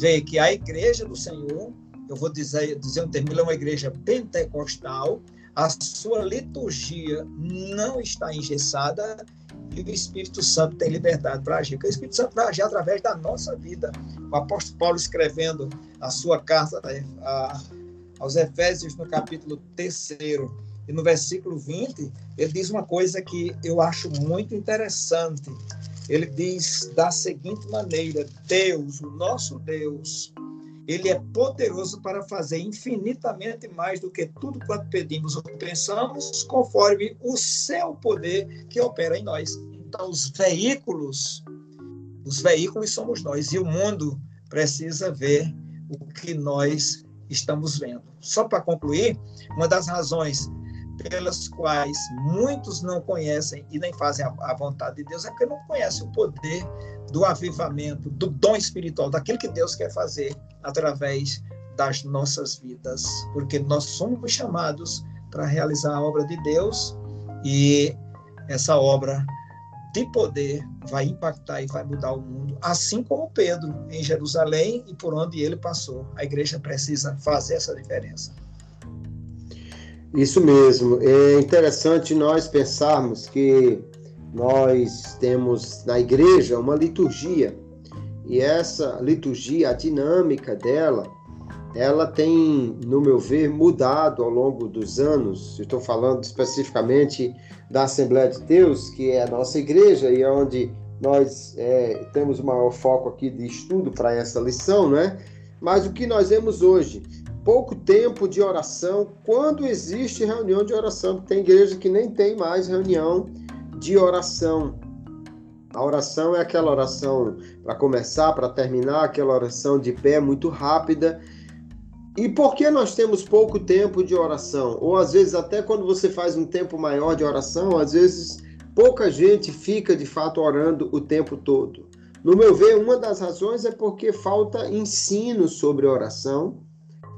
ver que a igreja do Senhor, eu vou dizer, dizer um termo, é uma igreja pentecostal, a sua liturgia não está engessada e o Espírito Santo tem liberdade para agir. Porque o Espírito Santo vai agir através da nossa vida. O apóstolo Paulo escrevendo a sua carta a, aos Efésios no capítulo 3 e no versículo 20, ele diz uma coisa que eu acho muito interessante. Ele diz da seguinte maneira: Deus, o nosso Deus, ele é poderoso para fazer infinitamente mais do que tudo quanto pedimos ou pensamos, conforme o seu poder que opera em nós. Então, os veículos, os veículos somos nós, e o mundo precisa ver o que nós estamos vendo. Só para concluir, uma das razões pelas quais muitos não conhecem e nem fazem a, vontade de Deus é porque não conhecem o poder do avivamento, do dom espiritual, daquilo que Deus quer fazer através das nossas vidas, porque nós somos chamados para realizar a obra de Deus e essa obra de poder vai impactar e vai mudar o mundo, assim como Pedro em Jerusalém e por onde ele passou. A igreja precisa fazer essa diferença. Isso mesmo. É interessante nós pensarmos que nós temos na igreja uma liturgia e essa liturgia, a dinâmica dela, ela tem, no meu ver, mudado ao longo dos anos. Estou falando especificamente da Assembleia de Deus, que é a nossa igreja e é onde nós é, temos o maior foco aqui de estudo para essa lição, né? Mas o que nós vemos hoje? Pouco tempo de oração, quando existe reunião de oração, tem igreja que nem tem mais reunião de oração. A oração é aquela oração para começar, para terminar, aquela oração de pé muito rápida. E por que nós temos pouco tempo de oração? Ou às vezes, até quando você faz um tempo maior de oração, às vezes pouca gente fica de fato orando o tempo todo. No meu ver, uma das razões é porque falta ensino sobre oração.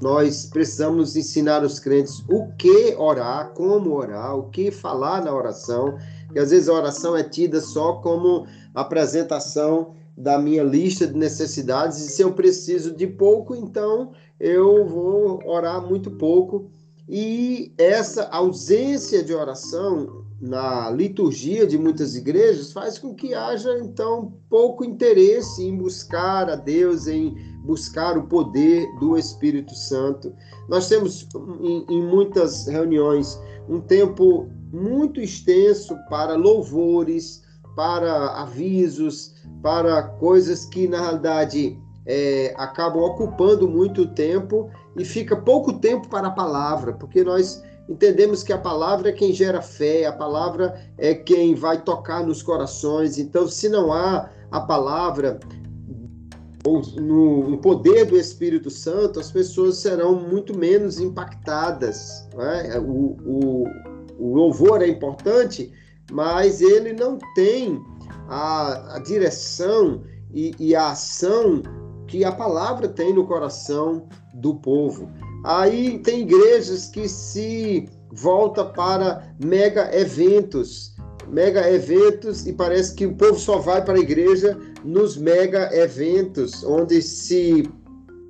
Nós precisamos ensinar os crentes o que orar, como orar, o que falar na oração que às vezes a oração é tida só como apresentação da minha lista de necessidades e se eu preciso de pouco, então eu vou orar muito pouco. E essa ausência de oração na liturgia de muitas igrejas faz com que haja então pouco interesse em buscar a Deus, em buscar o poder do Espírito Santo. Nós temos em, em muitas reuniões um tempo muito extenso para louvores, para avisos, para coisas que na realidade é, acabam ocupando muito tempo e fica pouco tempo para a palavra, porque nós entendemos que a palavra é quem gera fé, a palavra é quem vai tocar nos corações. Então, se não há a palavra no, no poder do Espírito Santo, as pessoas serão muito menos impactadas. É? O, o, o louvor é importante, mas ele não tem a, a direção e, e a ação que a palavra tem no coração do povo. Aí tem igrejas que se volta para mega eventos, mega eventos e parece que o povo só vai para a igreja nos mega eventos, onde se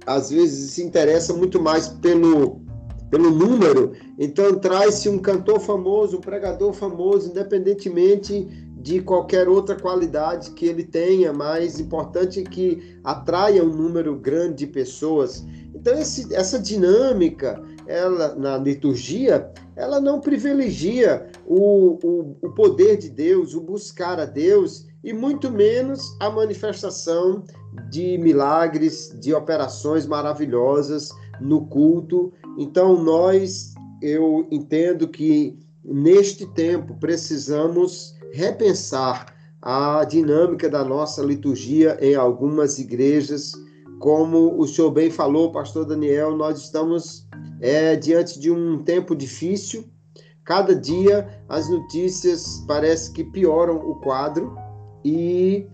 às vezes se interessa muito mais pelo pelo número. Então traz-se um cantor famoso, um pregador famoso, independentemente de qualquer outra qualidade que ele tenha, mais importante é que atraia um número grande de pessoas. Então esse, essa dinâmica, ela na liturgia, ela não privilegia o, o, o poder de Deus, o buscar a Deus e muito menos a manifestação de milagres, de operações maravilhosas no culto. Então, nós, eu entendo que neste tempo precisamos repensar a dinâmica da nossa liturgia em algumas igrejas. Como o senhor bem falou, pastor Daniel, nós estamos é, diante de um tempo difícil. Cada dia as notícias parece que pioram o quadro e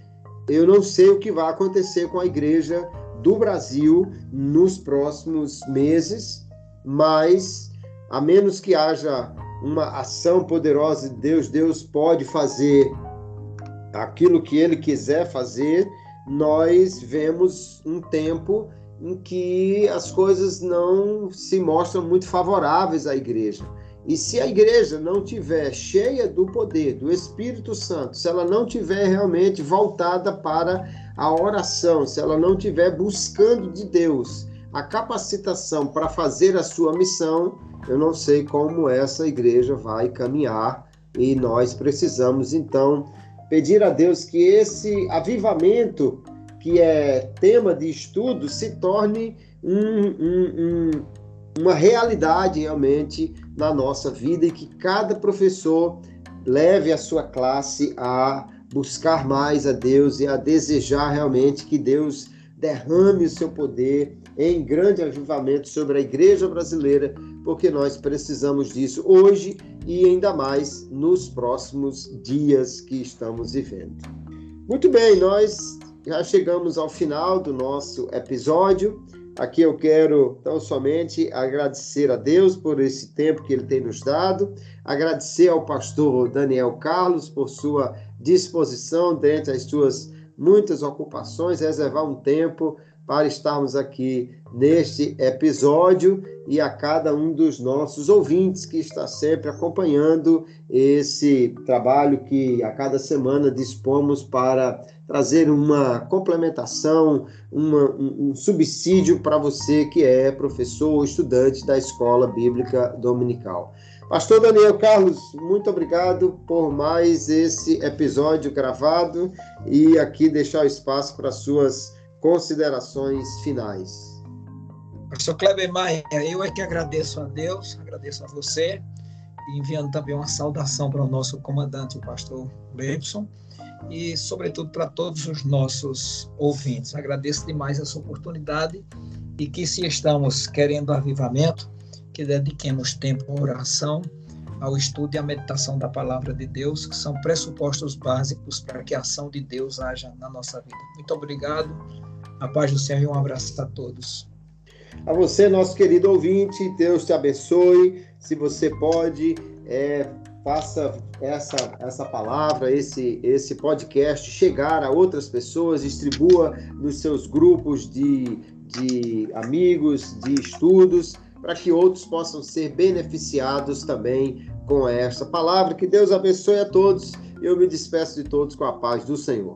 eu não sei o que vai acontecer com a igreja do Brasil nos próximos meses, mas a menos que haja uma ação poderosa de Deus, Deus pode fazer aquilo que ele quiser fazer. Nós vemos um tempo em que as coisas não se mostram muito favoráveis à igreja. E se a igreja não tiver cheia do poder do Espírito Santo, se ela não tiver realmente voltada para a oração, se ela não estiver buscando de Deus a capacitação para fazer a sua missão, eu não sei como essa igreja vai caminhar e nós precisamos então pedir a Deus que esse avivamento, que é tema de estudo, se torne um, um, um, uma realidade realmente na nossa vida e que cada professor leve a sua classe a buscar mais a Deus e a desejar realmente que Deus derrame o seu poder em grande avivamento sobre a igreja brasileira, porque nós precisamos disso hoje e ainda mais nos próximos dias que estamos vivendo. Muito bem, nós já chegamos ao final do nosso episódio. Aqui eu quero tão somente agradecer a Deus por esse tempo que ele tem nos dado, agradecer ao pastor Daniel Carlos por sua disposição, dentre as suas muitas ocupações, reservar um tempo para estarmos aqui neste episódio e a cada um dos nossos ouvintes que está sempre acompanhando esse trabalho que a cada semana dispomos para trazer uma complementação, uma, um subsídio para você que é professor ou estudante da escola bíblica dominical. Pastor Daniel Carlos, muito obrigado por mais esse episódio gravado e aqui deixar o espaço para suas considerações finais. Pastor Kleber Maia, eu é que agradeço a Deus, agradeço a você, enviando também uma saudação para o nosso comandante, o pastor Leibson, e, sobretudo, para todos os nossos ouvintes. Agradeço demais essa oportunidade e que, se estamos querendo avivamento, que dediquemos tempo à oração, ao estudo e à meditação da palavra de Deus, que são pressupostos básicos para que a ação de Deus haja na nossa vida. Muito obrigado, a paz do Senhor e um abraço a todos. A você, nosso querido ouvinte, Deus te abençoe. Se você pode, é, faça essa, essa palavra, esse, esse podcast chegar a outras pessoas, distribua nos seus grupos de, de amigos, de estudos, para que outros possam ser beneficiados também com essa palavra. Que Deus abençoe a todos. Eu me despeço de todos com a paz do Senhor.